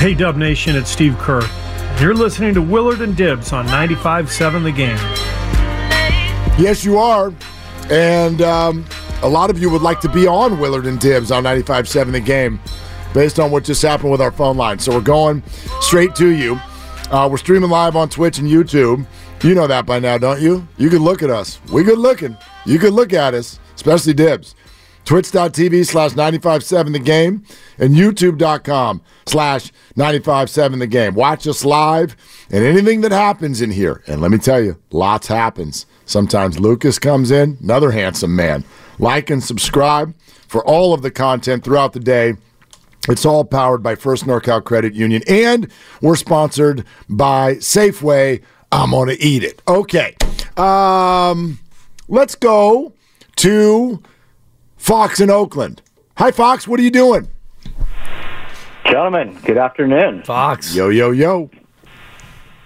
Hey, Dub Nation, it's Steve Kerr. You're listening to Willard and Dibs on 95.7 The Game. Yes, you are. And um, a lot of you would like to be on Willard and Dibs on 95.7 The Game based on what just happened with our phone line. So we're going straight to you. Uh, we're streaming live on Twitch and YouTube. You know that by now, don't you? You can look at us. We good looking. You can look at us, especially Dibs twitch.tv slash 957 the game and youtube.com slash 957 the game. Watch us live and anything that happens in here. And let me tell you lots happens. Sometimes lucas comes in another handsome man. Like and subscribe for all of the content throughout the day. It's all powered by First NorCal Credit Union, and we're sponsored by Safeway. I'm gonna eat it. Okay, um, let's go to Fox in Oakland. Hi, Fox. What are you doing? Gentlemen, good afternoon. Fox. Yo, yo, yo.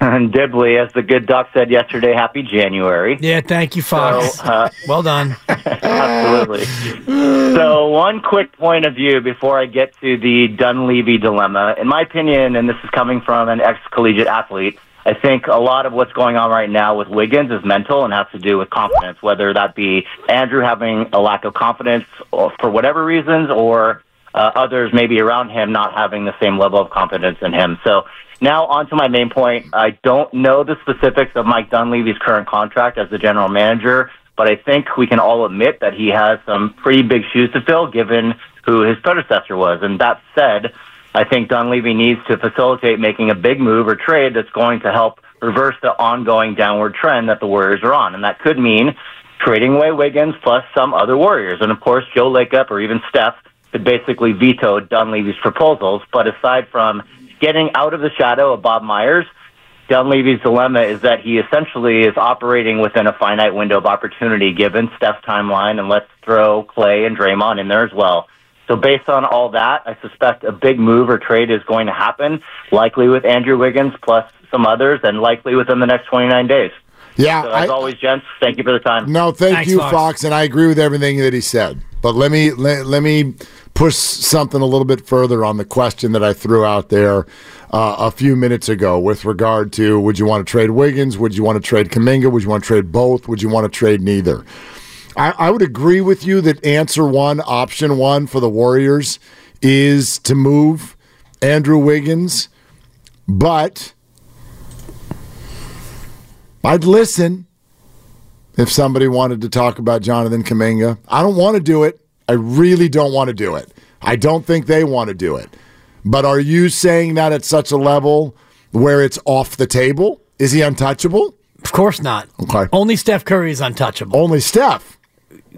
And Dibley, as the good doc said yesterday, happy January. Yeah, thank you, Fox. So, uh, well done. absolutely. so, one quick point of view before I get to the Dunleavy dilemma. In my opinion, and this is coming from an ex collegiate athlete, I think a lot of what's going on right now with Wiggins is mental and has to do with confidence, whether that be Andrew having a lack of confidence for whatever reasons or uh, others maybe around him not having the same level of confidence in him. So now on to my main point. I don't know the specifics of Mike Dunleavy's current contract as the general manager, but I think we can all admit that he has some pretty big shoes to fill given who his predecessor was. And that said, I think Dunleavy needs to facilitate making a big move or trade that's going to help reverse the ongoing downward trend that the Warriors are on. And that could mean trading away Wiggins plus some other Warriors. And of course, Joe Lacob or even Steph could basically veto Dunleavy's proposals. But aside from getting out of the shadow of Bob Myers, Dunleavy's dilemma is that he essentially is operating within a finite window of opportunity given Steph's timeline, and let's throw Klay and Draymond in there as well. So based on all that, I suspect a big move or trade is going to happen, likely with Andrew Wiggins plus some others, and likely within the next 29 days. Yeah. So as I, always, gents, thank you for the time. No, thank Thanks, you, Fox. Fox. and I agree with everything that he said. But let me let, let me push something a little bit further on the question that I threw out there uh, a few minutes ago with regard to would you want to trade Wiggins? Would you want to trade Kuminga? Would you want to trade both? Would you want to trade neither? I, I would agree with you that answer one, option one for the Warriors is to move Andrew Wiggins, but I'd listen if somebody wanted to talk about Jonathan Kuminga. I don't want to do it. I really don't want to do it. I don't think they want to do it. But are you saying that at such a level where it's off the table? Is he untouchable? Of course not. Okay. Only Steph Curry is untouchable. Only Steph.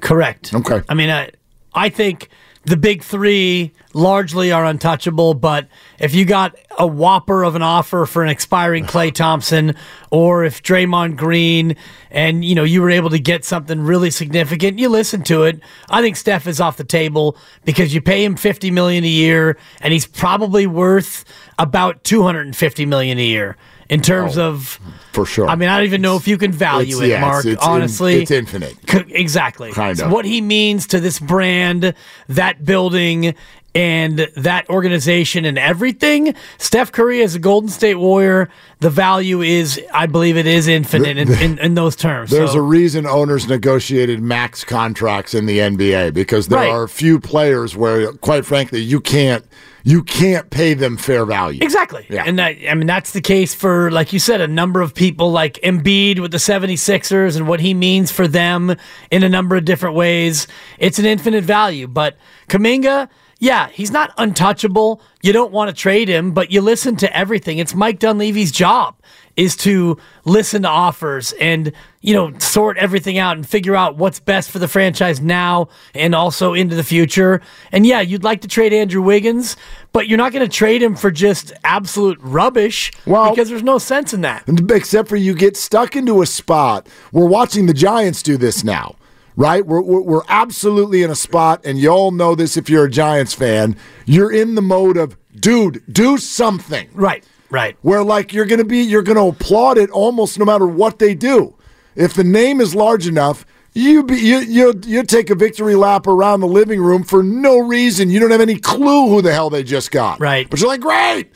Correct. Okay. I mean, I, I think the big three largely are untouchable, but if you got a whopper of an offer for an expiring Klay Thompson, or if Draymond Green and you know you were able to get something really significant, you listen to it. I think Steph is off the table because you pay him fifty million a year, and he's probably worth about two hundred and fifty million a year in terms oh, of. For sure. I mean, I don't even know if you can value it, Mark. it's- it's in- honestly, it's infinite. C- exactly. Kind So of. what he means to this brand, that building, and that organization and everything. Steph Curry as a Golden State Warrior, the value is, I believe, it is infinite in, in, in those terms. There's So- a reason owners negotiated max contracts in the NBA because there Right. are a few players where, quite frankly, you can't you can't pay them fair value. Exactly. Yeah. And that I mean that's the case for like you said a number of people like Embiid with the 76ers and what he means for them in a number of different ways. It's an infinite value, but Kuminga yeah, he's not untouchable. You don't want to trade him, but you listen to everything. It's Mike Dunleavy's job is to listen to offers and you know sort everything out and figure out what's best for the franchise now and also into the future. And yeah, you'd like to trade Andrew Wiggins, but you're not going to trade him for just absolute rubbish Well- because there's no sense in that. except for you get stuck into a spot. We're watching the Giants do this now, right? We're, we're, we're absolutely in a spot, and you all know this if you're a Giants fan. You're in the mode of, dude, do something. Right. Right. Where like you're gonna be, you're gonna applaud it almost no matter what they do. If the name is large enough, you be you you you take a victory lap around the living room for no reason. You don't have any clue who the hell they just got. Right. But you're like, great.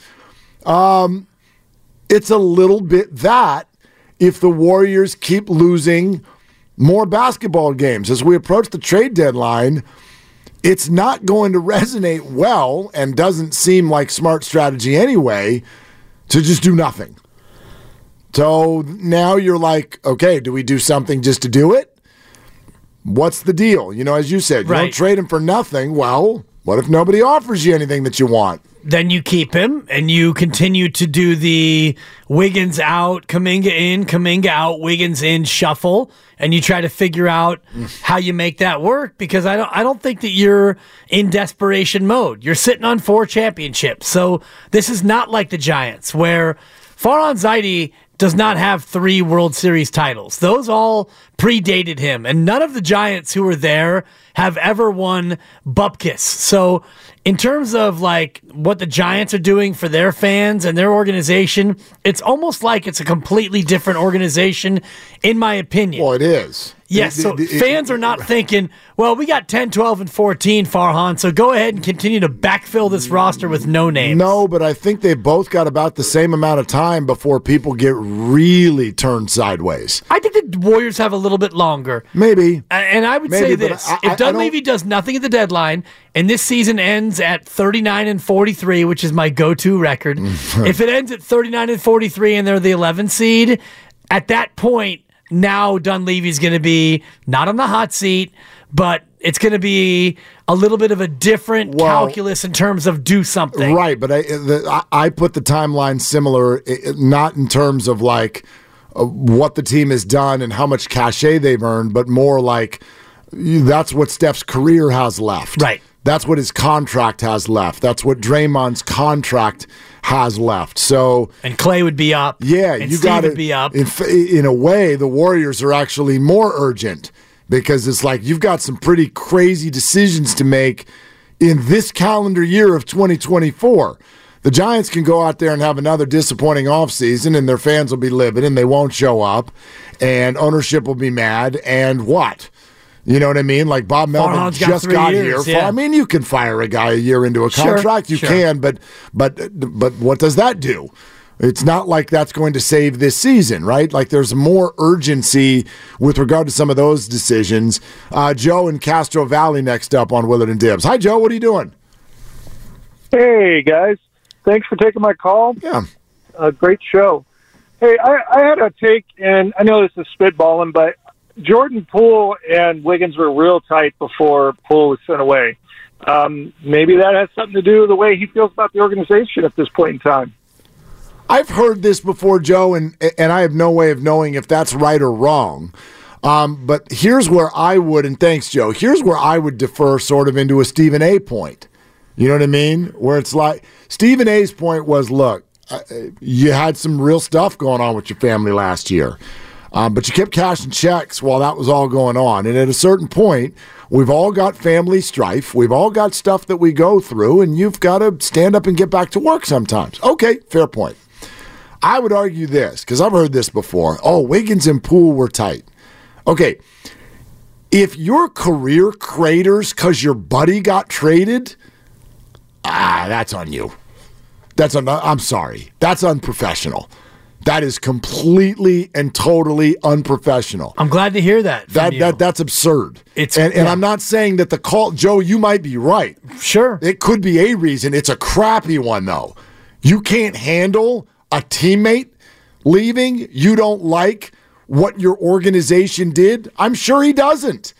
Um, it's a little bit that if the Warriors keep losing more basketball games as we approach the trade deadline, it's not going to resonate well and doesn't seem like smart strategy anyway to just do nothing. So now you're like, okay, do we do something just to do it? What's the deal? You know, as you said, you Right. don't trade him for nothing. Well, what if nobody offers you anything that you want? then you keep him and you continue to do the Wiggins out, Kuminga in, Kuminga out, Wiggins in shuffle, and you try to figure out how you make that work because I don't I don't think that you're in desperation mode. You're sitting on four championships. So this is not like the Giants where Farhan Zaidi does not have three World Series titles. Those all predated him, and none of the Giants who were there have ever won Bupkis. So, in terms of like what the Giants are doing for their fans and their organization, it's almost like it's a completely different organization, in my opinion. Well, it is. Yes, It- so it- it- fans are not thinking, well, we got 10, 12, and 14, Farhan, so go ahead and continue to backfill this roster with no names. No, but I think they both got about the same amount of time before people get really turned sideways. I think the Warriors have a little bit longer. Maybe. And I would Maybe, say this: I- I- if Dunleavy does nothing at the deadline, and this season ends at 39 and 43, which is my go-to record, if it ends at 39 and 43 and they're the 11 seed, at that point, now Dunleavy's going to be not on the hot seat, but it's going to be a little bit of a different Well- calculus in terms of do something. Right, but I, uh, the, I put the timeline similar, i- i- not in terms of like uh, what the team has done and how much cachet they've earned, but more like that's what Steph's career has left. Right. That's what his contract has left. That's what Draymond's contract has left. So And Klay would be up. Yeah, you got to be up. In, in a way, the Warriors are actually more urgent because it's like you've got some pretty crazy decisions to make in this calendar year of 2024. The Giants can go out there and have another disappointing offseason, and their fans will be livid and they won't show up, and ownership will be mad. And what? You know what I mean? Like Bob Melvin Farhan's got just got years, here. yeah. I mean, you can fire a guy a year into a Sure, contract. You sure. can, but but but what does that do? It's not like that's going to save this season, right? Like there's more urgency with regard to some of those decisions. Uh, Joe in Castro Valley next up on Willard and Dibs. Hi, Joe. What are you doing? Hey guys, thanks for taking my call. Yeah. A great show. Hey, I, I had a take, and I know this is spitballing, but Jordan Poole and Wiggins were real tight before Poole was sent away. Um, maybe that has something to do with the way he feels about the organization at this point in time. I've heard this before, Joe, and and I have no way of knowing if that's right or wrong. Um, but here's where I would, and thanks, Joe. Here's where I would defer sort of into a Stephen A. point. You know what I mean? Where it's like Stephen A.'s point was, look, uh, you had some real stuff going on with your family last year. Um, but you kept cashing checks while that was all going on. And at a certain point, we've all got family strife. We've all got stuff that we go through, and you've got to stand up and get back to work sometimes. Okay, fair point. I would argue this because I've heard this before. Oh, Wiggins and Poole were tight. Okay, if your career craters because your buddy got traded, ah, that's on you. That's un- I'm sorry. That's unprofessional. That is completely and totally unprofessional. I'm glad to hear that. That you. that that's absurd. It's- and, and. I'm not saying that the call, Joe. You might be right. sure. It could be a reason. It's a crappy one, though. You can't handle a teammate leaving. You don't like what your organization did. I'm sure he doesn't.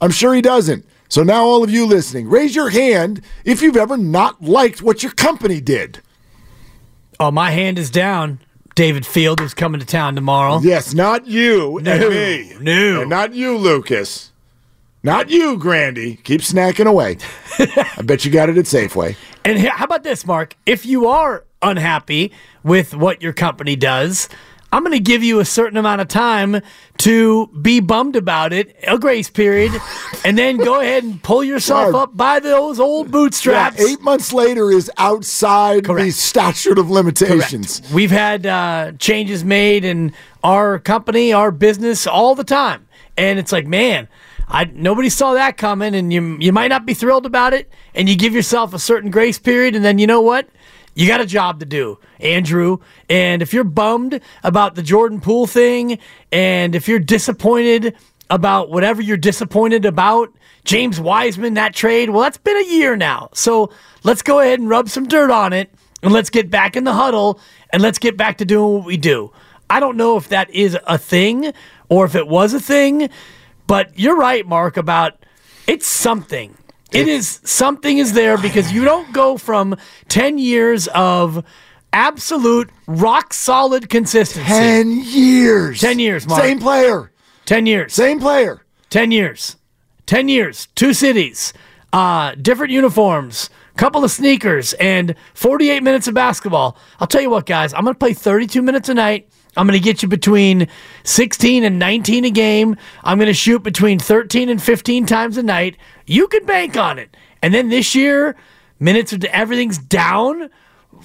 I'm sure he doesn't. So now, all of you listening, raise your hand if you've ever not liked what your company did. Oh, my hand is down. David Field, who's coming to town tomorrow. Yes, not you No, and me. no. And not you, Lucas. Not you, Grandy. Keep snacking away. I bet you got it at Safeway. And how about this, Mark? If you are unhappy with what your company does, I'm going to give you a certain amount of time to be bummed about it, a grace period, and then go ahead and pull yourself up by those old bootstraps. Yeah, eight months later is outside the statute of limitations. We've had uh, changes made in our company, our business, all the time, and it's like, man, I nobody saw that coming, and you you might not be thrilled about it, and you give yourself a certain grace period, and then you know what? You got a job to do, Andrew. And if you're bummed about the Jordan Poole thing, and if you're disappointed about whatever you're disappointed about, James Wiseman, that trade, well, that's been a year now. So let's go ahead and rub some dirt on it, and let's get back in the huddle, and let's get back to doing what we do. I don't know if that is a thing or if it was a thing, but you're right, Mark, about it's something. It is something is there because you don't go from 10 years of absolute rock solid consistency. 10 years. 10 years, Mark. Same player. 10 years. Same player. 10 years. 10 years. Two cities. Uh, different uniforms. Couple of sneakers and 48 minutes of basketball. I'll tell you what, guys, I'm going to play 32 minutes a night. I'm going to get you between 16 and 19 a game. I'm going to shoot between 13 and 15 times a night. You can bank on it. And then this year, minutes of everything's down.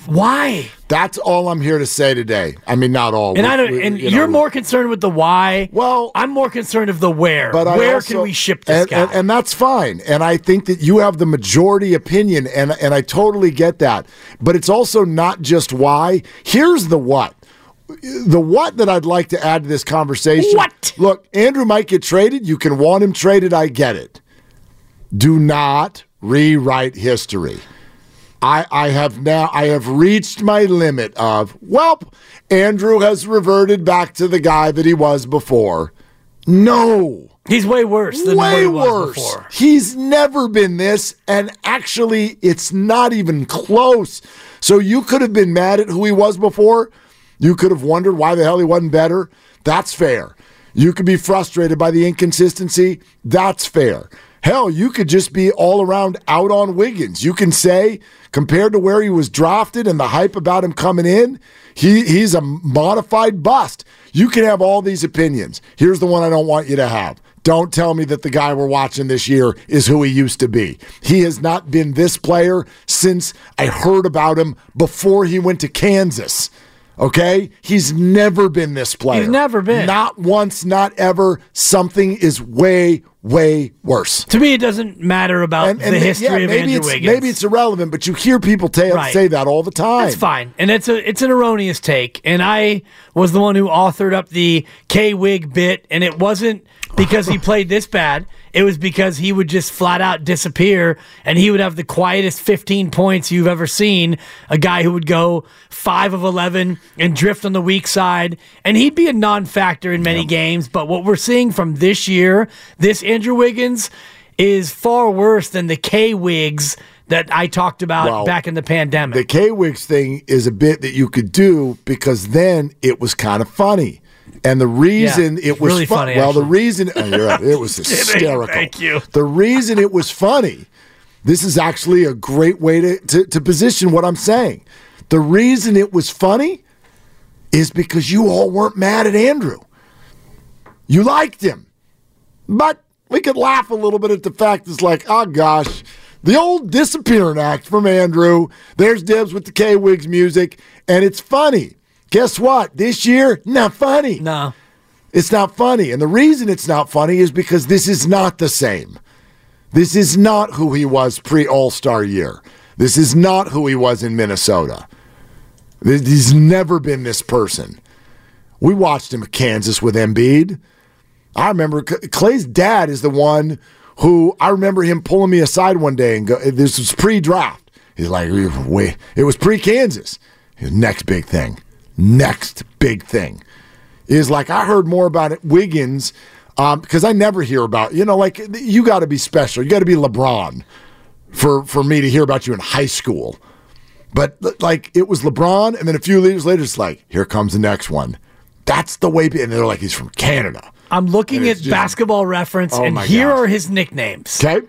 Why? That's all I'm here to say today. I mean, not all. And We- I don't. we- And you you are know, more concerned with the why. Well- I'm more concerned of the where. But where also- can we ship this and, guy? And, and that's fine. And I think that you have the majority opinion, and and I totally get that. But it's also not just why. Here's the what. The what that I'd like to add to this conversation. What? Look, Andrew might get traded. You can want him traded. I get it. Do not rewrite history. I, I have now I have reached my limit of well, Andrew has reverted back to the guy that he was before. No He's way worse than what way he was worse. before. He's never been this, and actually, it's not even close. So you could have been mad at who he was before. You could have wondered why the hell he wasn't better. That's fair. You could be frustrated by the inconsistency. That's fair. Hell, you could just be all around out on Wiggins. You can say, compared to where he was drafted and the hype about him coming in, he, he's a modified bust. You can have all these opinions. Here's the one I don't want you to have. Don't tell me that the guy we're watching this year is who he used to be. He has not been this player since I heard about him before he went to Kansas. Okay? He's never been this player. He's never been. Not once, not ever. Something is way, way worse. To me, it doesn't matter about the history yeah, of maybe Andrew it's, Wiggins. Maybe it's irrelevant, but you hear people ta- Right. say that all the time. That's fine, and it's a it's an erroneous take. And I was the one who authored up the K Wig bit, and it wasn't because he played this bad. It was because he would just flat out disappear, and he would have the quietest 15 points you've ever seen. A guy who would go five of 11 and drift on the weak side, and he'd be a non-factor in many games. But what we're seeing from this year, this Andrew Wiggins, is far worse than the K Wigs that I talked about Well, back in the pandemic. The K Wigs thing is a bit that you could do because then it was kind of funny. And the reason Yeah, it was really fu- funny, Well, the reason oh, you're right, it was hysterical. Thank you. The reason it was funny. This is actually a great way to, to, to position what I'm saying. The reason it was funny is because you all weren't mad at Andrew. You liked him. But we could laugh a little bit at the fact it's like, oh gosh, the old disappearing act from Andrew. There's Debs with the K Wigs music, and it's funny. Guess what? This year, not funny. no. It's not funny. And the reason it's not funny is because this is not the same. This is not who he was pre All Star year. This is not who he was in Minnesota. He's never been this person. We watched him at Kansas with Embiid. I remember Klay's dad is the one who I remember him pulling me aside one day and go, this was pre draft. He's like, wait, it was pre Kansas. His Next big thing. Next big thing is like I heard more about it Wiggins um, because I never hear about you know like you got to be special. You got to be LeBron for for me to hear about you in high school. But like it was LeBron, and then a few years later, it's like here comes the next one. That's the way. And they're like he's from Canada. I'm looking at just- basketball reference, Oh and here gosh. are his nicknames Okay.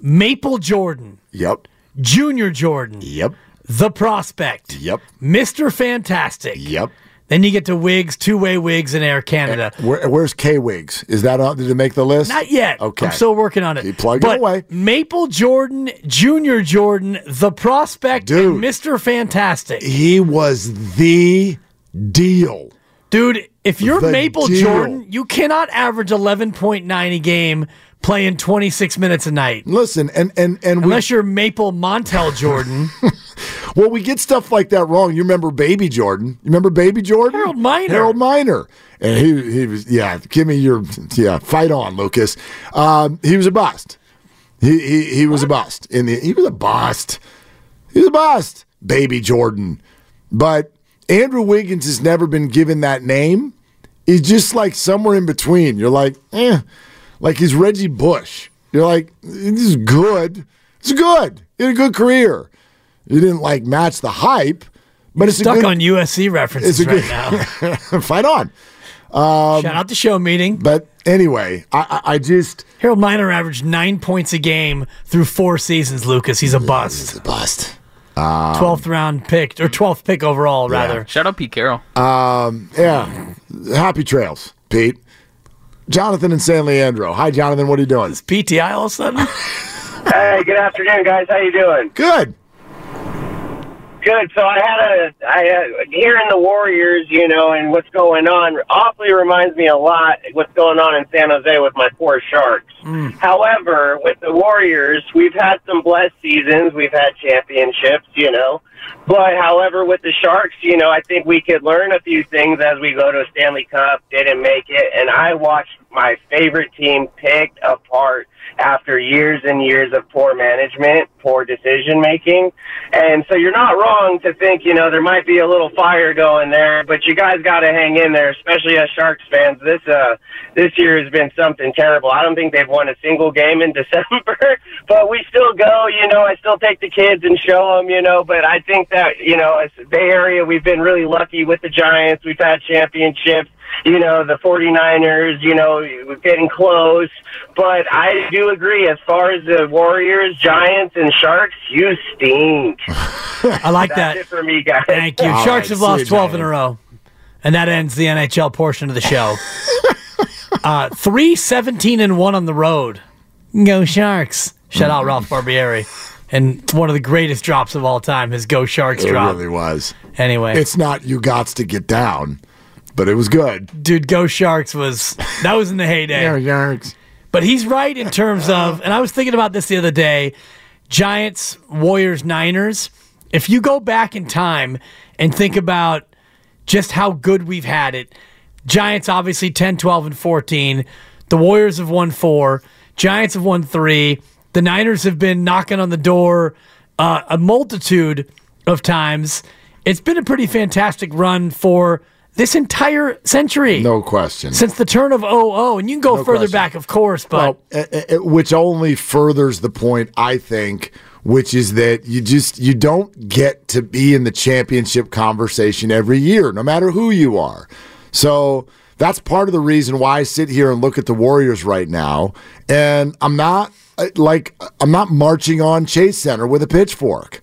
Maple Jordan, Yep. Junior Jordan, Yep. The Prospect, Yep. Mr. Fantastic. Yep. Then you get to Wigs, two way Wigs in Air Canada. Where, where's K Wigs? Is that on? Did it make the list? Not yet. Okay. I'm still working on it. Keep plugging but away. Maple Jordan, Junior Jordan, The Prospect, Dude. and Mr. Fantastic. He was the deal. Dude, if you're The Maple deal. Jordan, you cannot average 11.9 a game playing 26 minutes a night. Listen, and and and we Unless you're Maple Montel Jordan. Well, we get stuff like that wrong. You remember Baby Jordan? You remember Baby Jordan? Harold Miner. Harold Miner. And he he was yeah. Give me your yeah. Fight on, Lucas. Um, he was a bust. He he, he was a bust. In the he was a bust. He was a bust. Baby Jordan. But Andrew Wiggins has never been given that name. He's just like somewhere in between. You're like, eh, like he's Reggie Bush. You're like, this is good. It's good. He had a good career. You didn't like match the hype, but it's a Stuck good, on USC references it's a right good now. fight on. Um, Shout out to show meeting. But anyway, I, I, I just Harold Miner averaged nine points a game through four seasons. Lucas, he's a it's bust. a bust. Um, twelfth round pick or twelfth pick overall, rather. Shout out Pete Carroll. Um, yeah, happy trails, Pete. Jonathan and San Leandro. Hi, Jonathan. What are you doing? PTI all of a sudden. Hey, good afternoon, guys. How you doing? Good. Good. So I had a, I had, hearing the Warriors, you know, and what's going on, awfully reminds me a lot what's going on in San Jose with my poor Sharks. Mm. However, with the Warriors, we've had some blessed seasons. We've had championships, you know. But however, with the Sharks, you know, I think we could learn a few things as we go to a Stanley Cup. Didn't make it, and I watched my favorite team picked apart after years and years of poor management, poor decision making. And so you're not wrong to think, you know, there might be a little fire going there, but you guys got to hang in there, especially as Sharks fans. This uh this year has been something terrible. I don't think they've won a single game in December, but we still go, you know, I still take the kids and show them, you know, but I think that, you know, as Bay Area, we've been really lucky with the Giants. We've had championships you know, the 49ers, you know, we're getting close. But I do agree, as far as the Warriors, Giants, and Sharks, you stink. I like That's that. it for me, guys. Thank you. All Sharks right, have lost you, 12 in a row. And that ends the NHL portion of the show. uh, 3 17 and 1 on the road. Go Sharks. Shout out Ralph Barbieri. And one of the greatest drops of all time, his Go Sharks It drop. really was. Anyway, It's not you gots to get down, but it was good. dude, Go Sharks was that was in the heyday. Yards. But he's right in terms of, and I was thinking about this the other day Giants, Warriors, Niners. If you go back in time and think about just how good we've had it, Giants obviously 10, 12, and 14. The Warriors have won four. Giants have won three. The Niners have been knocking on the door uh, a multitude of times. It's been a pretty fantastic run for this entire century No question. since the turn of 00 and you can go No further question. back of course but Well, eh, eh, eh, which only furthers the point, I think, which is that you just you don't get to be in the championship conversation every year, no matter who you are. So that's part of the reason why I sit here and look at the Warriors right now, and I'm not uh, like I'm not marching on Chase Center with a pitchfork.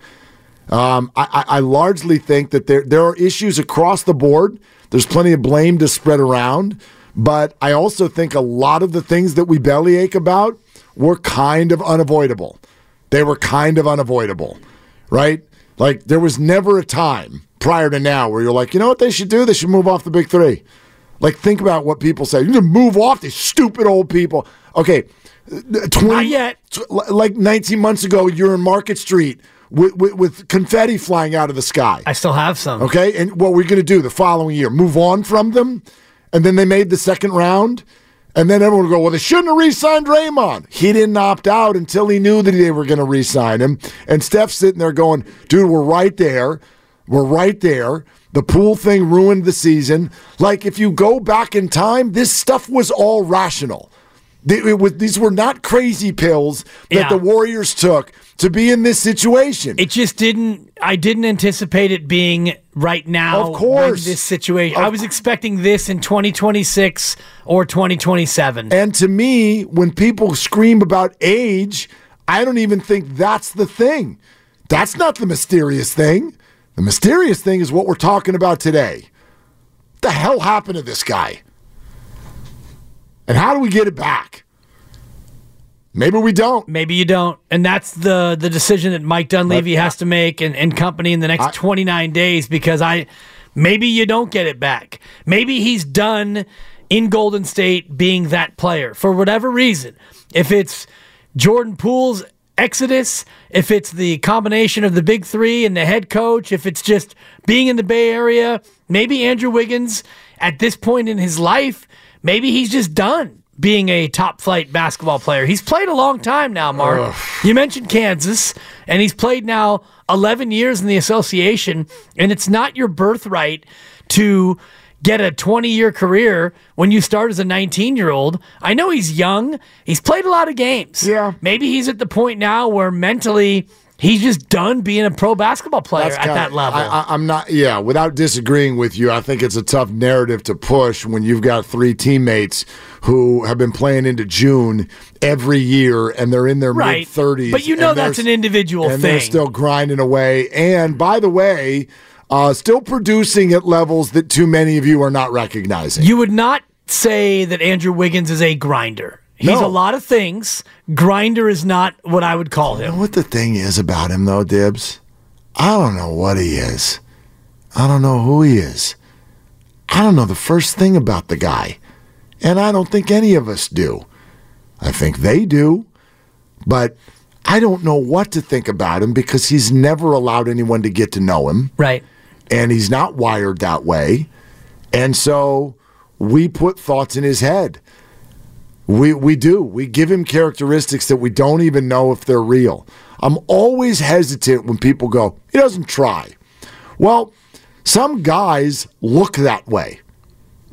Um, I, I largely think that there there are issues across the board. There's plenty of blame to spread around, but I also think a lot of the things that we bellyache about were kind of unavoidable. They were kind of unavoidable, right? Like there was never a time prior to now where you're like, you know what they should do? They should move off the big three. Like think about what people say. You need to move off these stupid old people. Okay, uh, twenty Not yet. like 19 months ago, you're in Market Street with, with, with confetti flying out of the sky. I still have some. Okay, and what we're going to do the following year? Move on from them, and then they made the second round, and then everyone will go, "Well, they shouldn't have re-signed Draymond. He didn't opt out until he knew that they were going to re-sign him." And Steph's sitting there going, "Dude, we're right there. We're right there." The Poole thing ruined the season. Like if you go back in time, this stuff was all rational. They- it was- these were not crazy pills that Yeah. the Warriors took to be in this situation. It just didn't. I didn't anticipate it being right now. Of course. this situation. I was expecting this in 2026 or 2027. And to me, when people scream about age, I don't even think that's the thing. That's not the mysterious thing. The mysterious thing is what we're talking about today. What the hell happened to this guy? And how do we get it back? Maybe we don't. Maybe you don't, and that's the the decision that Mike Dunleavy But- has to make and, and company in the next I- 29 days. Because I, maybe you don't get it back. Maybe he's done in Golden State being that player for whatever reason. If it's Jordan Poole's exodus, if it's the combination of the big three and the head coach, if it's just being in the Bay Area, maybe Andrew Wiggins at this point in his life, maybe he's just done being a top flight basketball player. He's played a long time now, Mark. Ugh. You mentioned Kansas, and he's played now 11 years in the association, and it's not your birthright to get a 20 year career when you start as a 19 year old. I know he's young. He's played a lot of games. Yeah. Maybe he's at the point now where mentally he's just done being a pro basketball player That's at kinda, that level. I, am not, yeah, without disagreeing with you, I think it's a tough narrative to push when you've got three teammates who have been playing into June every year and they're in their right. mid 30s. But you know that's an individual and thing. they're still grinding away. And by the way, uh, still producing at levels that too many of you are not recognizing. You would not say that Andrew Wiggins is a grinder. He's no. a lot of things. Grinder is not what I would call him. You know what the thing is about him, though, Dibs? I don't know what he is. I don't know who he is. I don't know the first thing about the guy. And I don't think any of us do. I think they do. But I don't know what to think about him because he's never allowed anyone to get to know him. Right. And he's not wired that way. And so we put thoughts in his head. We we do. We give him characteristics that we don't even know if they're real. I'm always hesitant when people go, he doesn't try. Well, some guys look that way.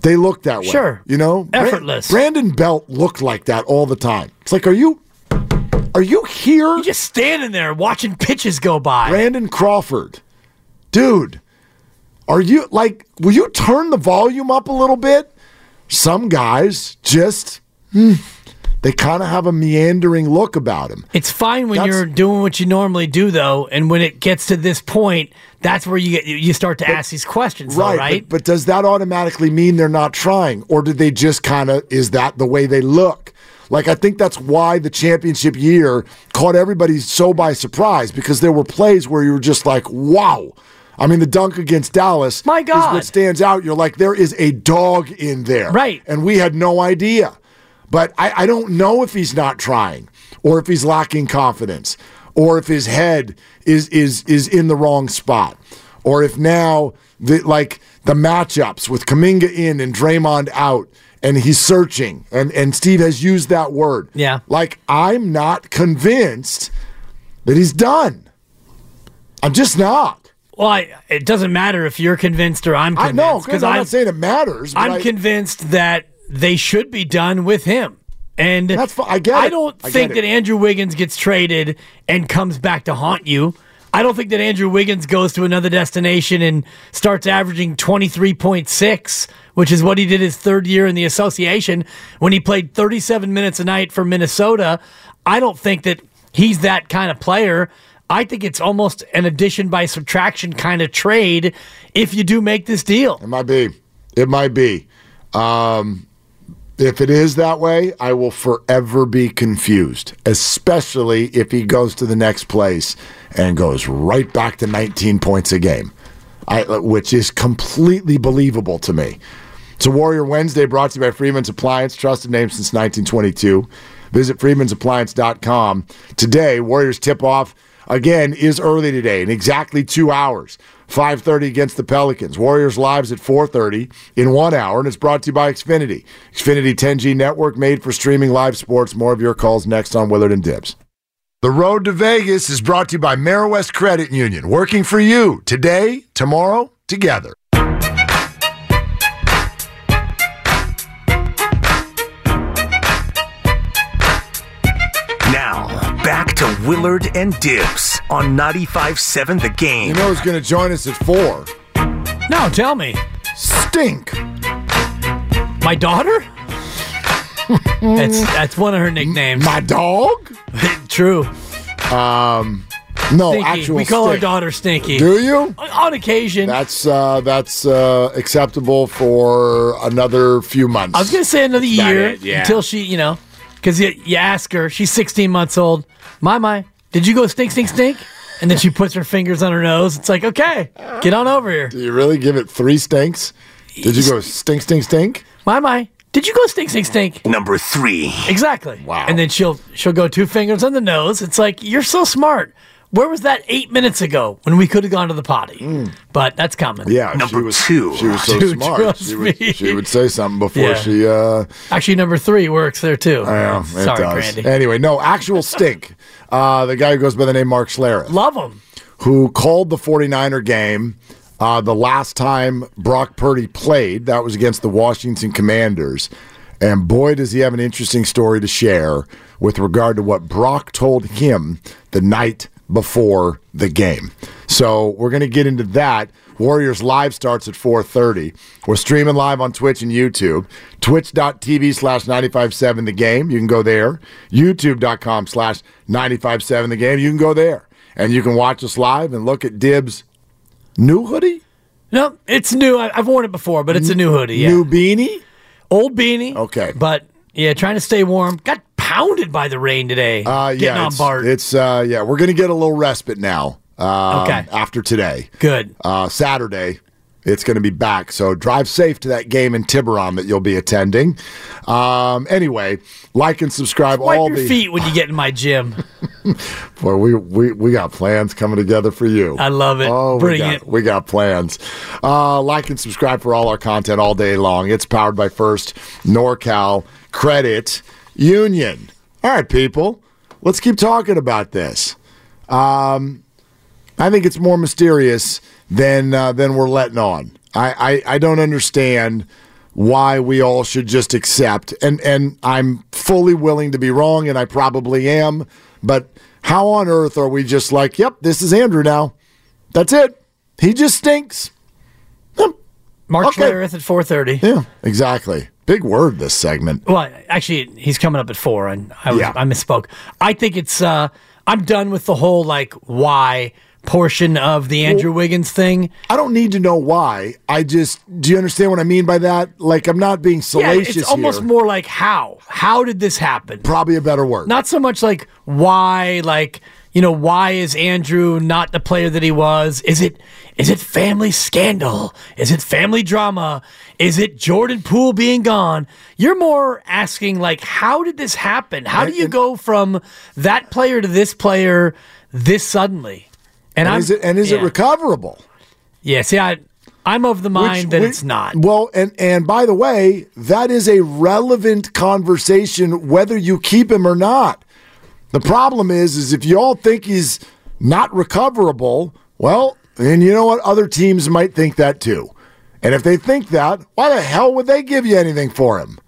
They look that way. Sure. You know? Effortless. Brandon Belt looked like that all the time. It's like, are you are you here? You're just standing there watching pitches go by. Brandon Crawford. Dude, are you like will you turn the volume up a little bit? Some guys just they kind of have a meandering look about them. It's fine when that's, you're doing what you normally do, though, and when it gets to this point, that's where you get you start to but, ask these questions, right? Though, right? But, but does that automatically mean they're not trying, or did they just kind of is that the way they look? Like I think that's why the championship year caught everybody so by surprise because there were plays where you were just like, wow. I mean, the dunk against Dallas My God. is what stands out. You're like, there is a dog in there. Right. And we had no idea. But I, I don't know if he's not trying or if he's lacking confidence or if his head is is is in the wrong spot or if now the like the matchups with Kuminga in and Draymond out and he's searching and and Steve has used that word. Yeah. Like I'm not convinced that he's done. I'm just not. Well, I, it doesn't matter if you're convinced or I'm convinced. I know because I'm, I'm, not saying it matters. I'm I, convinced that they should be done with him. And that's I get. It. I don't I think that Andrew Wiggins gets traded and comes back to haunt you. I don't think that Andrew Wiggins goes to another destination and starts averaging 23.6, which is what he did his third year in the association when he played 37 minutes a night for Minnesota. I don't think that he's that kind of player. I think it's almost an addition by subtraction kind of trade if you do make this deal. It might be. It might be. Um, if it is that way, I will forever be confused, especially if he goes to the next place and goes right back to 19 points a game, I, which is completely believable to me. It's a Warrior Wednesday brought to you by Freeman's Appliance, trusted name since 1922. Visit freemansappliance.com. Today, Warriors tip off again is early today in exactly two hours. 5.30 against the Pelicans. Warriors Lives at 4.30 in one hour, and it's brought to you by Xfinity. Xfinity 10G network made for streaming live sports. More of your calls next on Willard and Dibs. The road to Vegas is brought to you by West Credit Union, working for you today, tomorrow, together. Now, back to Willard and Dibs on 95.7 The Game. You know who's going to join us at 4? No, tell me. Stink. My daughter? that's that's one of her nicknames. My dog? True. Um no, Stinky. actual. We call stink. our daughter Stinky. Do you? On occasion. That's uh, that's uh, acceptable for another few months. I was gonna say another year it, yeah. until she, you know, because you, you ask her, she's 16 months old. My, my, did you go stink, stink, stink? And then she puts her fingers on her nose. It's like, okay, get on over here. Do you really give it three stinks? Did you go stink, stink, stink? My, my, Did you go stink, stink, stink? Number three. Exactly. Wow. And then she'll she'll go two fingers on the nose. It's like you're so smart. Where was that eight minutes ago when we could have gone to the potty? But that's coming. Mm. Yeah, she Number was two. She was so Dude, smart. trust She would, she would say something before Yeah. she. Uh, Actually, number three works there too. yeah, it Sorry, does. Grandy. Anyway, no actual stink. Uh, the guy who goes by the name Mark Schlereth. Love him. who called the 49er game uh, the last time Brock Purdy played. That was against the Washington Commanders. And boy, does he have an interesting story to share with regard to what Brock told him the night before the game. So we're going to get into that. Warriors Live starts at 4.30. We're streaming live on Twitch and YouTube. Twitch.tv slash 957 the game. You can go there. YouTube.com slash 957 the game. You can go there. And you can watch us live and look at Dib's new hoodie, No, it's new. I, I've worn it before, but it's a new hoodie. Yeah. new beanie. Old beanie. Okay. But yeah, trying to stay warm. Got pounded by the rain today. Uh, getting yeah, on it's, Bart. it's uh, yeah, we're gonna get a little respite now. Um, Okay. After today, Good. uh, Saturday, it's going to be back. So drive safe to that game in Tiburon that you'll be attending. Um, anyway, like and subscribe. Wipe all your the feet when you get in my gym. Boy, we, we we got plans coming together for you. I love it. Oh, we Bring got, it. We got plans. Uh, like and subscribe for all our content all day long. It's powered by First NorCal Credit Union. All right, people, let's keep talking about this. Um, I think it's more mysterious than uh, than we're letting on. I, I, I don't understand why we all should just accept and and I'm fully willing to be wrong and I probably am, but how on earth are we just like, yep, this is Andrew now. That's it. He just stinks. Mark Okay. Schlereth at 4:30. Yeah, exactly. Big word this segment. Well, actually, he's coming up at four, and I, was, Yeah. I misspoke. I think it's. Uh, I'm done with the whole like why portion of the Andrew Wiggins thing. I don't need to know why. I just do you understand what I mean by that? Like I'm not being salacious. Yeah, it's almost here. more like how. How did this happen? Probably a better word. Not so much like why, like you know, why is Andrew not the player that he was? Is it is it family scandal? Is it family drama? Is it Jordan Poole being gone? You're more asking like, how did this happen? How do you go from that player to this player this suddenly? and I'm is it and is it recoverable? Yeah, see, I I'm of the mind Which- that which- it's not. Well, and and by the way, that is a relevant conversation whether you keep him or not. The problem is, is if you all think he's not recoverable, well, then you know what? Other teams might think that too. And if they think that, why the hell would they give you anything for him?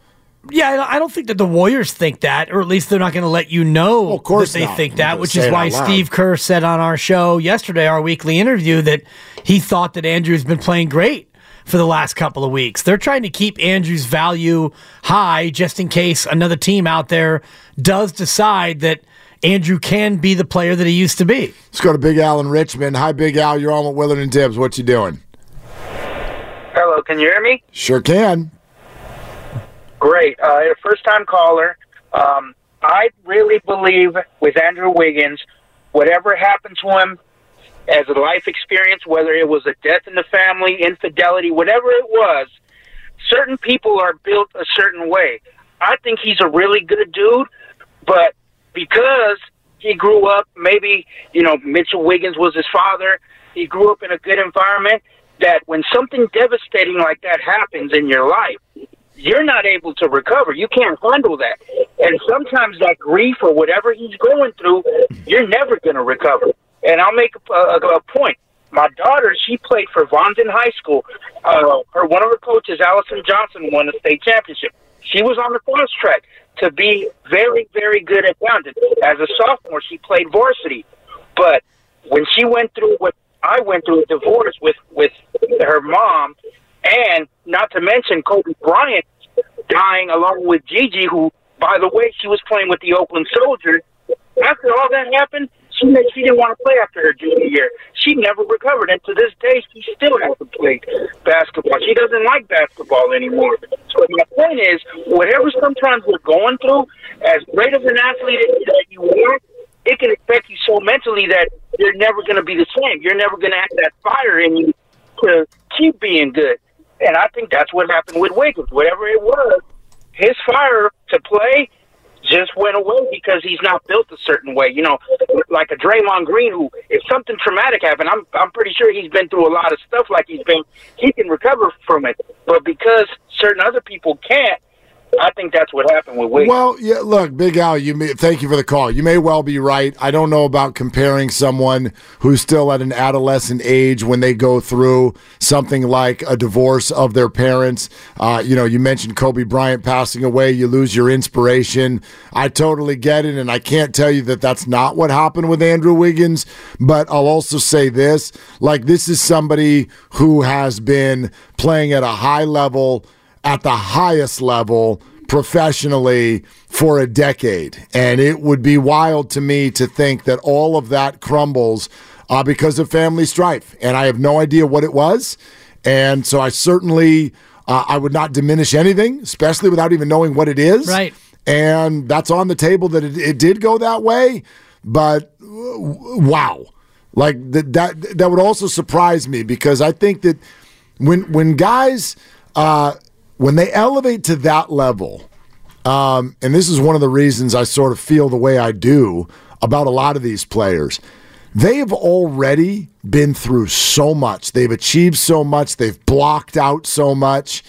Yeah, I don't- think that the Warriors think that, or at least they're not going to let you know of course that they not. think that, which is why. Steve Kerr said on our show yesterday, our weekly interview, that he thought that Andrew's been playing great for the last couple of weeks. They're trying to keep Andrew's value high just in case another team out there does decide that Andrew can be the player that he used to be. Let's go to Big Al in Richmond. Hi, Big Al. You're on with Willard and Dibs. What you doing? Hello, can you hear me? Sure can. Great. Uh, a first time caller. Um, I really believe with Andrew Wiggins, whatever happened to him as a life experience, whether it was a death in the family, infidelity, whatever it was, certain people are built a certain way. I think he's a really good dude, but because he grew up, maybe, you know, Mitchell Wiggins was his father, he grew up in a good environment, that when something devastating like that happens in your life, you're not able to recover. You can't handle that. And sometimes that grief or whatever he's going through, you're never going to recover. And I'll make a, a, a point. My daughter, she played for Vanden High School. Uh, her one of her coaches, Allison Johnson, won the state championship. She was on the fast track to be very, very good at Vanden. As a sophomore, she played varsity. But when she went through what I went through, a divorce with with her mom, and not to mention Kobe Bryant dying along with Gigi, who, by the way, she was playing with the Oakland Soldiers. After all that happened, she she didn't want to play after her junior year. She never recovered, and to this day, she still hasn't played basketball. She doesn't like basketball anymore. So my point is, whatever sometimes we're going through, as great of an athlete that you are, it can affect you so mentally that you're never going to be the same. You're never going to have that fire in you to keep being good. And I think that's what happened with Wiggins. Whatever it was, his fire to play just went away because he's not built a certain way. You know, like a Draymond Green, who if something traumatic happened, I'm I'm pretty sure he's been through a lot of stuff. Like he's been, he can recover from it. But because certain other people can't, I think that's what happened with Wiggins. Well, yeah. Look, Big Al, you may, thank you for the call. You may well be right. I don't know about comparing someone who's still at an adolescent age when they go through something like a divorce of their parents. Uh, you know, you mentioned Kobe Bryant passing away. You lose your inspiration. I totally get it, and I can't tell you that that's not what happened with Andrew Wiggins. But I'll also say this: like this is somebody who has been playing at a high level at the highest level professionally for a decade. And it would be wild to me to think that all of that crumbles uh, because of family strife. And I have no idea what it was. And so I certainly. Uh, I would not diminish anything, especially without even knowing what it is. Right. And that's on the table that it, it did go that way. But wow, like that, that that would also surprise me because I think that when when guys uh, when they elevate to that level, um, and this is one of the reasons I sort of feel the way I do about a lot of these players. They have already been through so much. They've achieved so much. They've blocked out so much.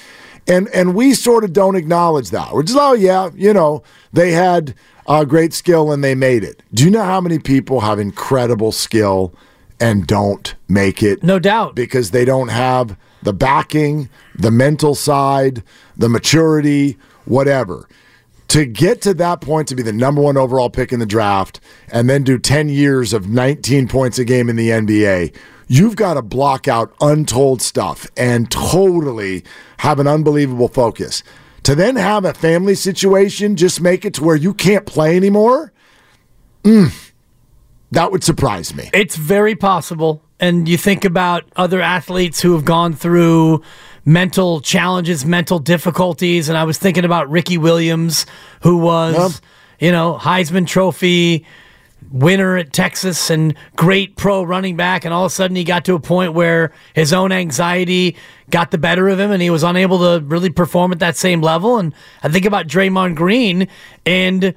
And and we sort of don't acknowledge that. We're just, oh, yeah, you know, they had a great skill and they made it. Do you know how many people have incredible skill and don't make it? No doubt. Because they don't have the backing, the mental side, the maturity, whatever. To get to that point to be the number one overall pick in the draft and then do 10 years of 19 points a game in the NBA, you've got to block out untold stuff and totally have an unbelievable focus. To then have a family situation just make it to where you can't play anymore, mm, that would surprise me. It's very possible. And you think about other athletes who have gone through mental challenges, mental difficulties. And I was thinking about Ricky Williams, who was, Yep. you know, Heisman Trophy winner at Texas and great pro running back. And all of a sudden he got to a point where his own anxiety got the better of him and he was unable to really perform at that same level. And I think about Draymond Green and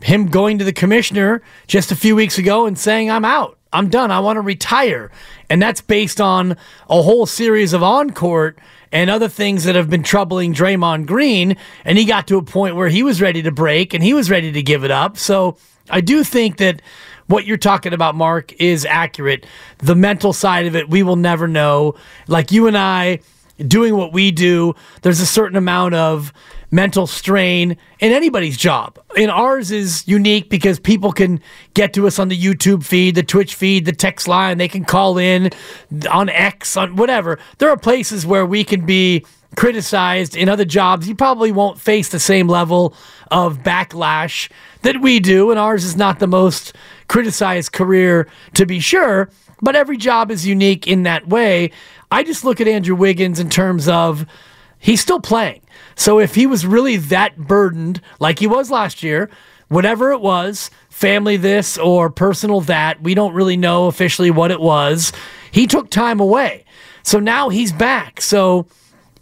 him going to the commissioner just a few weeks ago and saying, I'm out. I'm done. I want to retire. And that's based on a whole series of on court and other things that have been troubling Draymond Green. And he got to a point where he was ready to break and he was ready to give it up. So I do think that what you're talking about, Mark, is accurate. The mental side of it, we will never know. Like you and I doing what we do, there's a certain amount of mental strain in anybody's job. And ours is unique because people can get to us on the YouTube feed, the Twitch feed, the text line, they can call in on X, on whatever. There are places where we can be criticized in other jobs. You probably won't face the same level of backlash that we do, and ours is not the most criticized career to be sure, but every job is unique in that way. I just look at Andrew Wiggins in terms of he's still playing. So if he was really that burdened, like he was last year, whatever it was, family this or personal that, we don't really know officially what it was. He took time away. So now he's back. So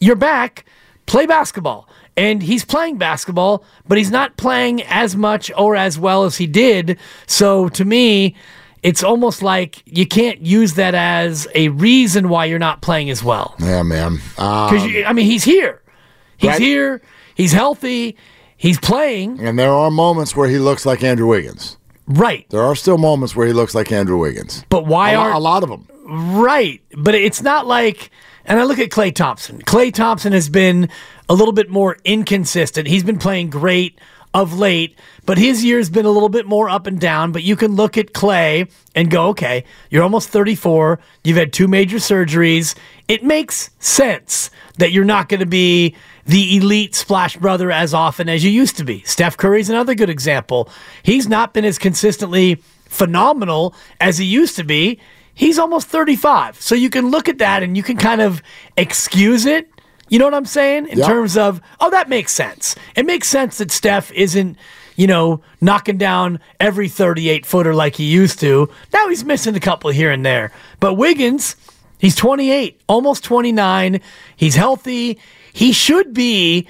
you're back, play basketball. And he's playing basketball, but he's not playing as much or as well as he did. So to me, it's almost like you can't use that as a reason why you're not playing as well. Yeah, man. Um, Because I mean, he's here, he's Right. here, he's healthy, he's playing. and there are moments where he looks like Andrew Wiggins. Right, There are still moments where he looks like Andrew Wiggins. but why aren't a lot of them. Right. But it's not like, and I look at Klay Thompson. Klay Thompson has been a little bit more inconsistent. He's been playing great of late, but his year's been a little bit more up and down. But you can look at Klay and go, okay, you're almost 34. You've had two major surgeries. It makes sense that you're not going to be the elite splash brother as often as you used to be. Steph Curry's another good example. He's not been as consistently phenomenal as he used to be. He's almost 35. So you can look at that and you can kind of excuse it. You know what I'm saying? In Yep. terms of, oh, that makes sense. It makes sense that Steph isn't, you know, knocking down every 38 footer like he used to. Now he's missing a couple here and there. But Wiggins, he's 28, almost 29. He's healthy. He should be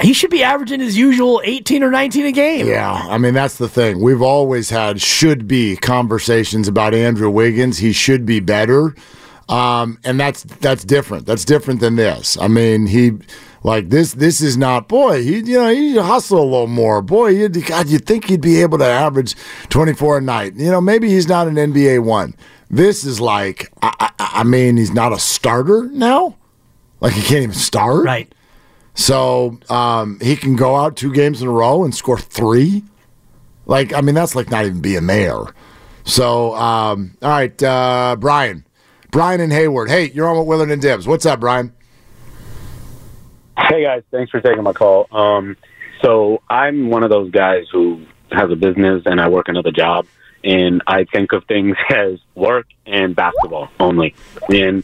he should be averaging his usual 18 or 19 a game. Yeah, I mean that's the thing. We've always had should be conversations about Andrew Wiggins. He should be better, um, and that's that's different. That's different than this. I mean, he like this. This is not boy. He you know he hustle a little more. Boy, you God, you think he'd be able to average twenty four a night. You know, maybe he's not an NBA one. This is like I, I, I mean, he's not a starter now. Like he can't even start. Right. So um, he can go out two games in a row and score three. Like, I mean, that's like not even being there. So, um, all right, uh, Brian. Brian and Hayward. Hey, you're on with Willard and Dibs. What's up, Brian? Hey guys, thanks for taking my call. Um, so I'm one of those guys who has a business and I work another job, and I think of things as work and basketball only. And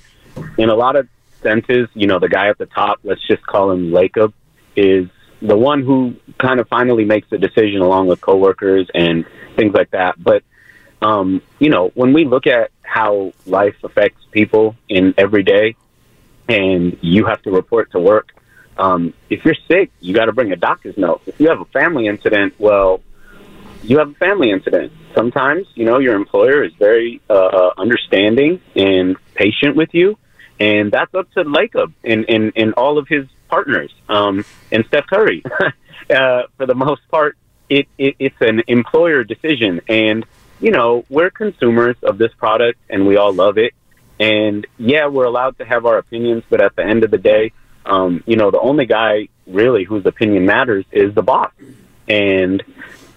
in a lot of senses, you know, the guy at the top, let's just call him Lacob, is the one who kind of finally makes the decision along with coworkers and things like that. But um, you know, when we look at how life affects people in every day, and you have to report to work, um, if you're sick, you got to bring a doctor's note. If you have a family incident, well, you have a family incident. Sometimes, you know, your employer is very uh, understanding and patient with you, and that's up to Lacob and, and, and all of his partners um, and Steph Curry. uh, for the most part, it, it, it's an employer decision, and you know we're consumers of this product, and we all love it. And yeah, we're allowed to have our opinions, but at the end of the day, um, you know, the only guy really whose opinion matters is the boss. And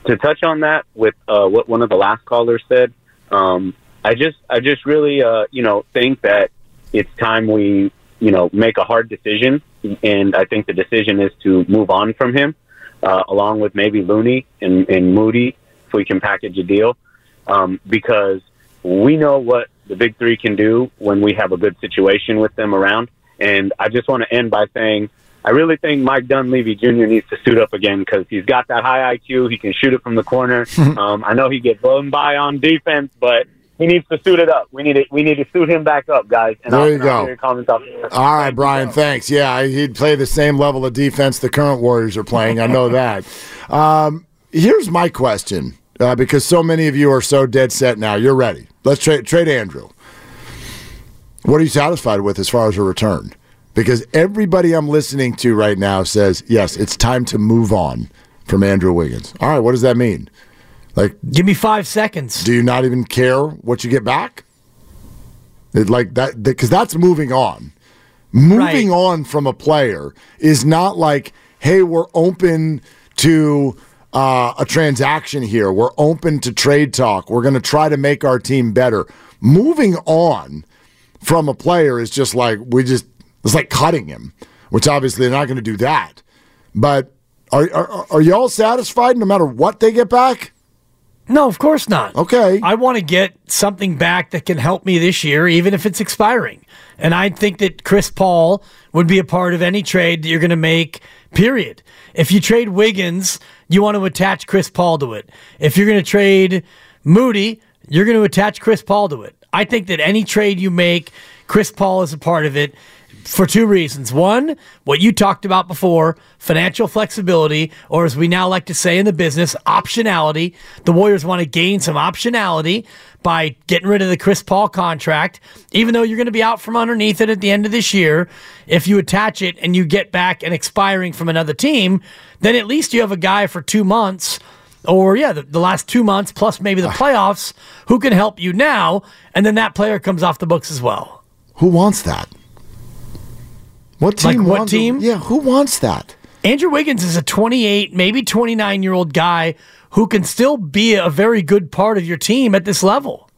to touch on that with uh, what one of the last callers said, um, I just I just really uh, you know think that it's time we you know make a hard decision, and I think the decision is to move on from him, uh, along with maybe Looney and, and Moody, if we can package a deal, um, because we know what the big three can do when we have a good situation with them around. And I just want to end by saying I really think Mike Dunleavy Jr. needs to suit up again because he's got that high IQ. He can shoot it from the corner. um, I know he gets blown by on defense, but he needs to suit it up. We need to we need to suit him back up, guys. And There I'll, you and I'll go. hear your comments off- All right, Brian, thanks. Yeah, he'd play the same level of defense the current Warriors are playing. I know that. Um, here's my question uh, because so many of you are so dead set now. You're ready. Let's trade trade Andrew. What are you satisfied with as far as a return? Because everybody I'm listening to right now says, yes, it's time to move on from Andrew Wiggins. All right, what does that mean? Like, give me five seconds. Do you not even care what you get back? It, like that, because that's moving on. Moving on from a player is not like, hey, we're open to uh, a transaction here. We're open to trade talk. We're going to try to make our team better. Moving on from a player is just like we just it's like cutting him, which obviously they're not going to do that. But are, are are y'all satisfied no matter what they get back? No, of course not. Okay. I want to get something back that can help me this year, even if it's expiring. And I think that Chris Paul would be a part of any trade that you're going to make, period. If you trade Wiggins, you want to attach Chris Paul to it. If you're going to trade Moody, you're going to attach Chris Paul to it. I think that any trade you make, Chris Paul is a part of it for two reasons. One, what you talked about before, financial flexibility, or as we now like to say in the business, optionality. The Warriors want to gain some optionality by getting rid of the Chris Paul contract, even though you're going to be out from underneath it at the end of this year. If you attach it and you get back an expiring from another team, then at least you have a guy for two months or yeah, the, the last two months plus maybe the playoffs who can help you now, and then that player comes off the books as well. Who wants that? What team? Like what team? Yeah, who wants that? Andrew Wiggins is a 28, maybe 29 year old guy who can still be a very good part of your team at this level.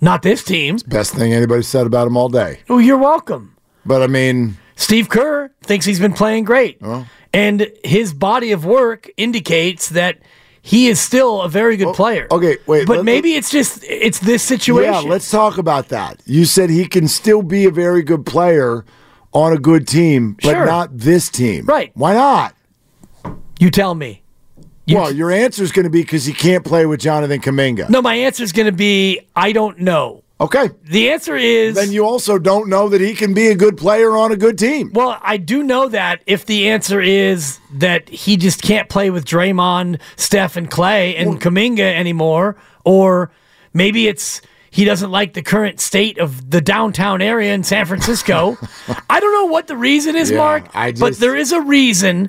Not this team. Best thing anybody said about him all day. Oh, you're welcome. But I mean, Steve Kerr thinks he's been playing great. Oh. And his body of work indicates that he is still a very good oh, player. Okay, wait. But let- maybe it's just it's this situation. Yeah, let's talk about that. You said he can still be a very good player on a good team, but Sure. not this team. Right. Why not? You tell me. well, your answer is going to be because he can't play with Jonathan Kuminga. No, my answer is going to be I don't know. Okay. The answer is Then you also don't know that he can be a good player on a good team. Well, I do know that if the answer is that he just can't play with Draymond, Steph, and Klay and Kuminga anymore, or maybe it's he doesn't like the current state of the downtown area in San Francisco. I don't know what the reason is, Yeah, Mark, I but there is a reason.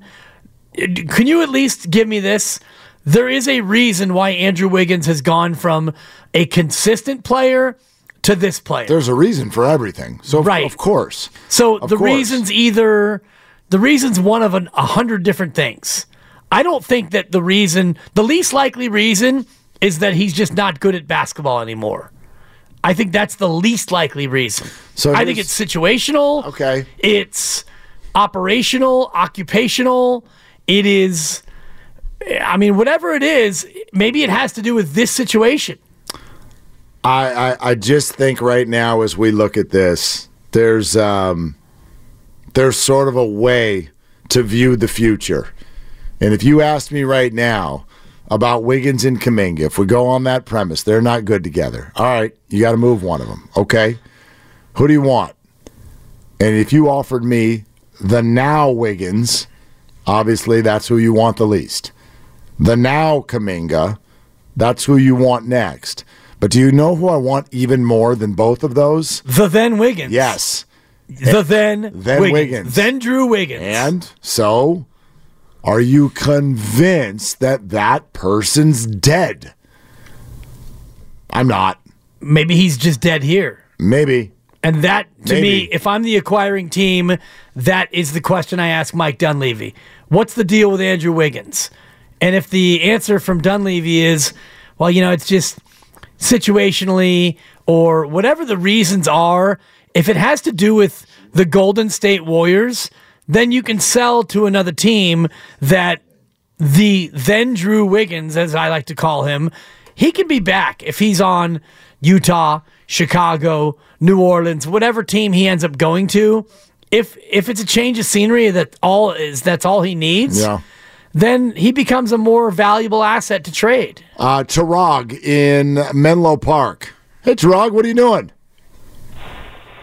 Can you at least give me this? There is a reason why Andrew Wiggins has gone from a consistent player to this player. There's a reason for everything. So, Right. of course. So Of the course. reason's either the reason's one of an, a hundred different things. I don't think that the reason, the least likely reason, is that he's just not good at basketball anymore. I think that's the least likely reason. So I think it's situational. Okay. It's operational, occupational. It is. I mean, whatever it is, maybe it has to do with this situation. I, I, I just think right now as we look at this, there's um, there's sort of a way to view the future. And if you asked me right now about Wiggins and Kuminga, if we go on that premise, they're not good together. All right, you got to move one of them. Okay, who do you want? And if you offered me the now Wiggins, obviously that's who you want the least. The now Kuminga, that's who you want next. But do you know who I want even more than both of those? The then Wiggins. Yes. The then, Then Wiggins. Wiggins. Then Drew Wiggins. And so, are you convinced that that person's dead? I'm not. maybe he's just dead here. Maybe. And that, to me, if I'm the acquiring team, that is the question I ask Mike Dunleavy. What's the deal with Andrew Wiggins? And if the answer from Dunleavy is, well, you know, it's just situationally or whatever the reasons are, if it has to do with the Golden State Warriors, then you can sell to another team that the then Drew Wiggins, as I like to call him, he can be back if he's on Utah, Chicago, New Orleans, whatever team he ends up going to. If if it's a change of scenery that all is that's all he needs, Yeah. then he becomes a more valuable asset to trade. Uh, Tarag in Menlo Park. Hey, Tarag, what are you doing?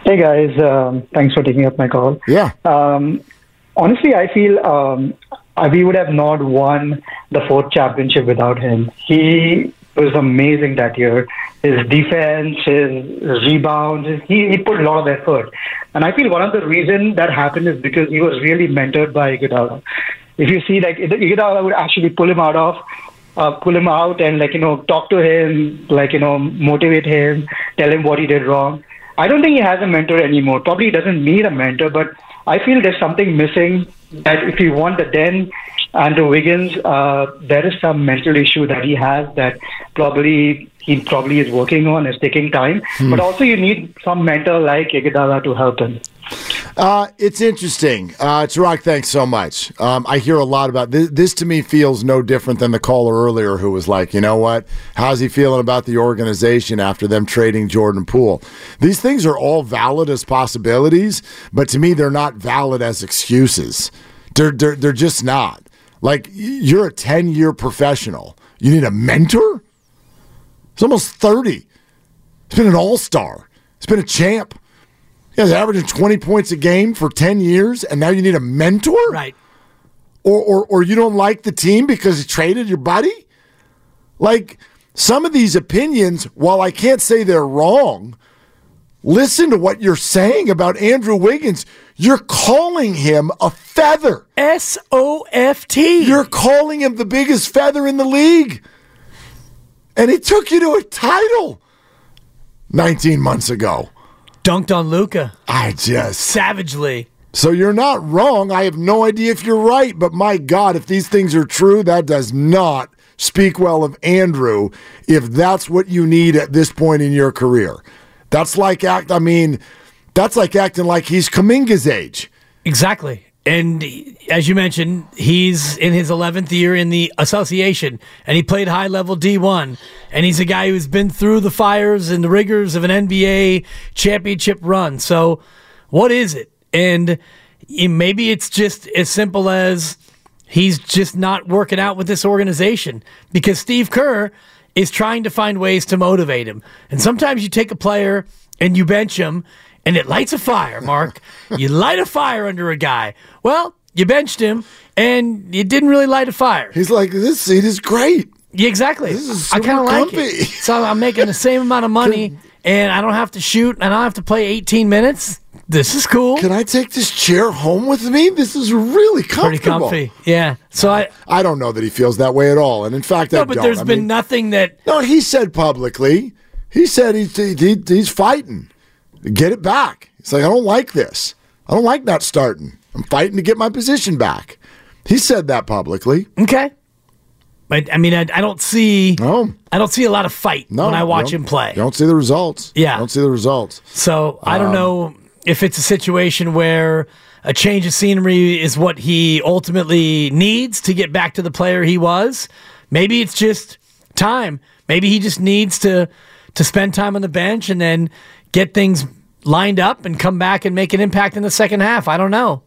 Hey guys, um, thanks for taking up my call. Yeah. Um, honestly, I feel um, we would have not won the fourth championship without him. He was amazing that year. His defense, his rebounds, he, he put a lot of effort. And I feel one of the reasons that happened is because he was really mentored by Iguodala. If you see, like, Iguodala would actually pull him out of, uh, pull him out and, like, you know, talk to him, like, you know, motivate him, tell him what he did wrong. I don't think he has a mentor anymore. Probably he doesn't need a mentor, but I feel there's something missing. That if you want the then Andrew Wiggins, uh, there is some mental issue that he has that probably he probably is working on. It's taking time, Hmm. but also you need some mentor like Iguodala to help him. Uh, it's interesting. Uh, Tarek, thanks so much. Um, I hear a lot about this. This to me feels no different than the caller earlier who was like, you know what? How's he feeling about the organization after them trading Jordan Poole? These things are all valid as possibilities, but to me, they're not valid as excuses. They're, they're, they're just not. Like, you're a 10 year professional. You need a mentor? He's almost 30. He's been an all star, he's been a champ. He's averaging 20 points a game for 10 years, and now you need a mentor? Right. Or, or, or you don't like the team because you traded your buddy? Like, some of these opinions, while I can't say they're wrong, listen to what you're saying about Andrew Wiggins. You're calling him a feather. S O F T. You're calling him the biggest feather in the league. And he took you to a title 19 months ago. Dunked on Luka I just. savagely. So you're not wrong. I have no idea if you're right, but my God, if these things are true, that does not speak well of Andrew if that's what you need at this point in your career. That's like act I mean, that's like acting like he's Kuminga's age. Exactly. And as you mentioned, he's in his 11th year in the association and he played high level D1. And he's a guy who's been through the fires and the rigors of an NBA championship run. So, what is it? And maybe it's just as simple as he's just not working out with this organization because Steve Kerr is trying to find ways to motivate him. And sometimes you take a player and you bench him and it lights a fire, Mark. you light a fire under a guy. Well, you benched him and it didn't really light a fire. He's like, this seat is great. Yeah, exactly. This is I kind of like it. So I'm making the same amount of money and I don't have to shoot and I don't have to play 18 minutes. This is cool. Can I take this chair home with me? This is really comfy. Pretty comfy. Yeah. So I I don't know that he feels that way at all. And in fact, I No, but don't. there's I been mean- nothing that No, he said publicly. He said he's he, he- he's fighting. Get it back. He's like, I don't like this. I don't like not starting. I'm fighting to get my position back. He said that publicly. Okay. But I mean, I, I don't see. No. I don't see a lot of fight No, when I watch him play. You don't see the results. Yeah. Don't see the results. So I don't Um, know if it's a situation where a change of scenery is what he ultimately needs to get back to the player he was. Maybe it's just time. Maybe he just needs to to spend time on the bench and then get things lined up and come back and make an impact in the second half. I don't know.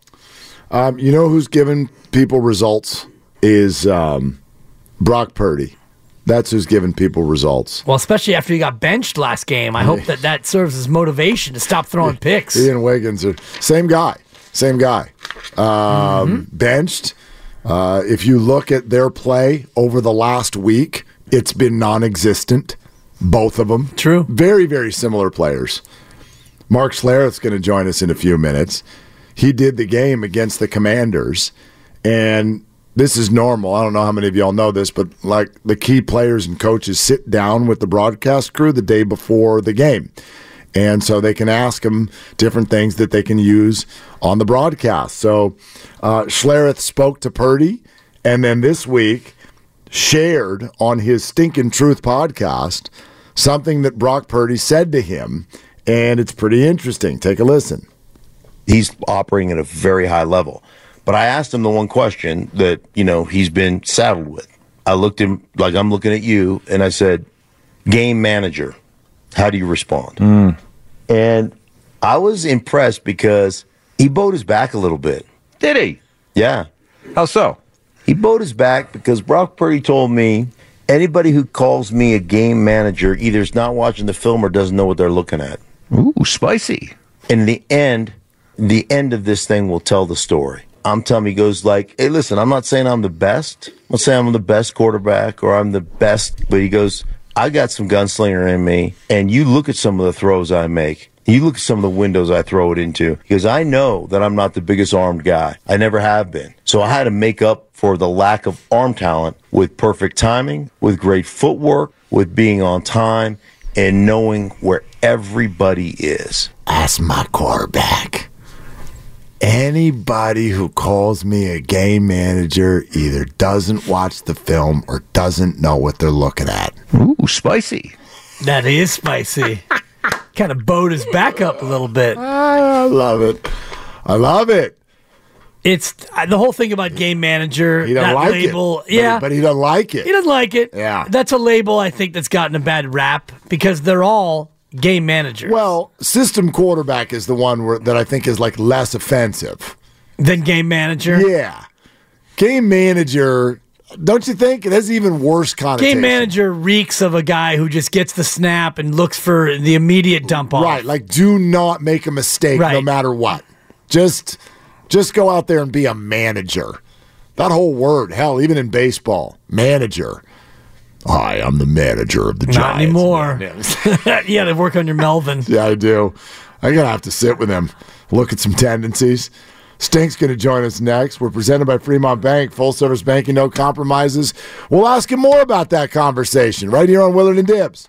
Um, you know who's giving people results is um, Brock Purdy. That's who's giving people results. Well, especially after he got benched last game, I hope that that serves as motivation to stop throwing picks. And Wiggins are same guy, same guy. Um, Benched. Uh, if you look at their play over the last week, it's been non-existent. Both of them. True. Very, very similar players. Mark Schlereth's going to join us in a few minutes. He did the game against the Commanders, and this is normal. I don't know how many of y'all know this, but like the key players and coaches sit down with the broadcast crew the day before the game. And so they can ask them different things that they can use on the broadcast. So uh, Schlereth spoke to Purdy, and then this week shared on his Stinkin' Truth podcast something that Brock Purdy said to him, and it's pretty interesting. Take a listen. he's operating at a very high level. But I asked him the one question that, you know, he's been saddled with. I looked him like I'm looking at you and I said, game manager, how do you respond? Hmm. And I was impressed because he bowed his back a little bit. Did he? Yeah. How so? He bowed his back because Brock Purdy told me anybody who calls me a game manager either is not watching the film or doesn't know what they're looking at. Ooh, spicy. In the end, the end of this thing will tell the story. I'm telling you, he goes like, hey, listen, I'm not saying I'm the best. I'm not saying I'm the best quarterback or I'm the best, but he goes, I got some gunslinger in me. And you look at some of the throws I make. You look at some of the windows I throw it into because I know that I'm not the biggest armed guy. I never have been. So I had to make up for the lack of arm talent with perfect timing, with great footwork, with being on time, and knowing where everybody is. Ask my quarterback. Anybody who calls me a game manager either doesn't watch the film or doesn't know what they're looking at. Ooh, spicy. That is spicy. kind of bowed his back up a little bit. Ah, I love it. I love it. It's the whole thing about game manager. He doesn't that like label. it. But- Yeah, But he doesn't like it. he doesn't like it. Yeah. that's a label I think that's gotten a bad rap because they're all game managers. Well, system quarterback is the one where, that I think is like less offensive. than game manager. Yeah. Game manager, don't you think? It has even worse connotation. Game manager reeks of a guy who just gets the snap and looks for the immediate dump off. Right. Like, do not make a mistake no matter what. Just, just go out there and be a manager. That whole word, hell, even in baseball, manager. Hi, I'm the manager of the Not Giants. anymore. Yeah. yeah, they work on your Melvin. Yeah, I do. I gotta have to sit with him, look at some tendencies. Stink's gonna join us next. We're presented by Fremont Bank, full service banking, no compromises. We'll ask him more about that conversation right here on Willard and Dibs.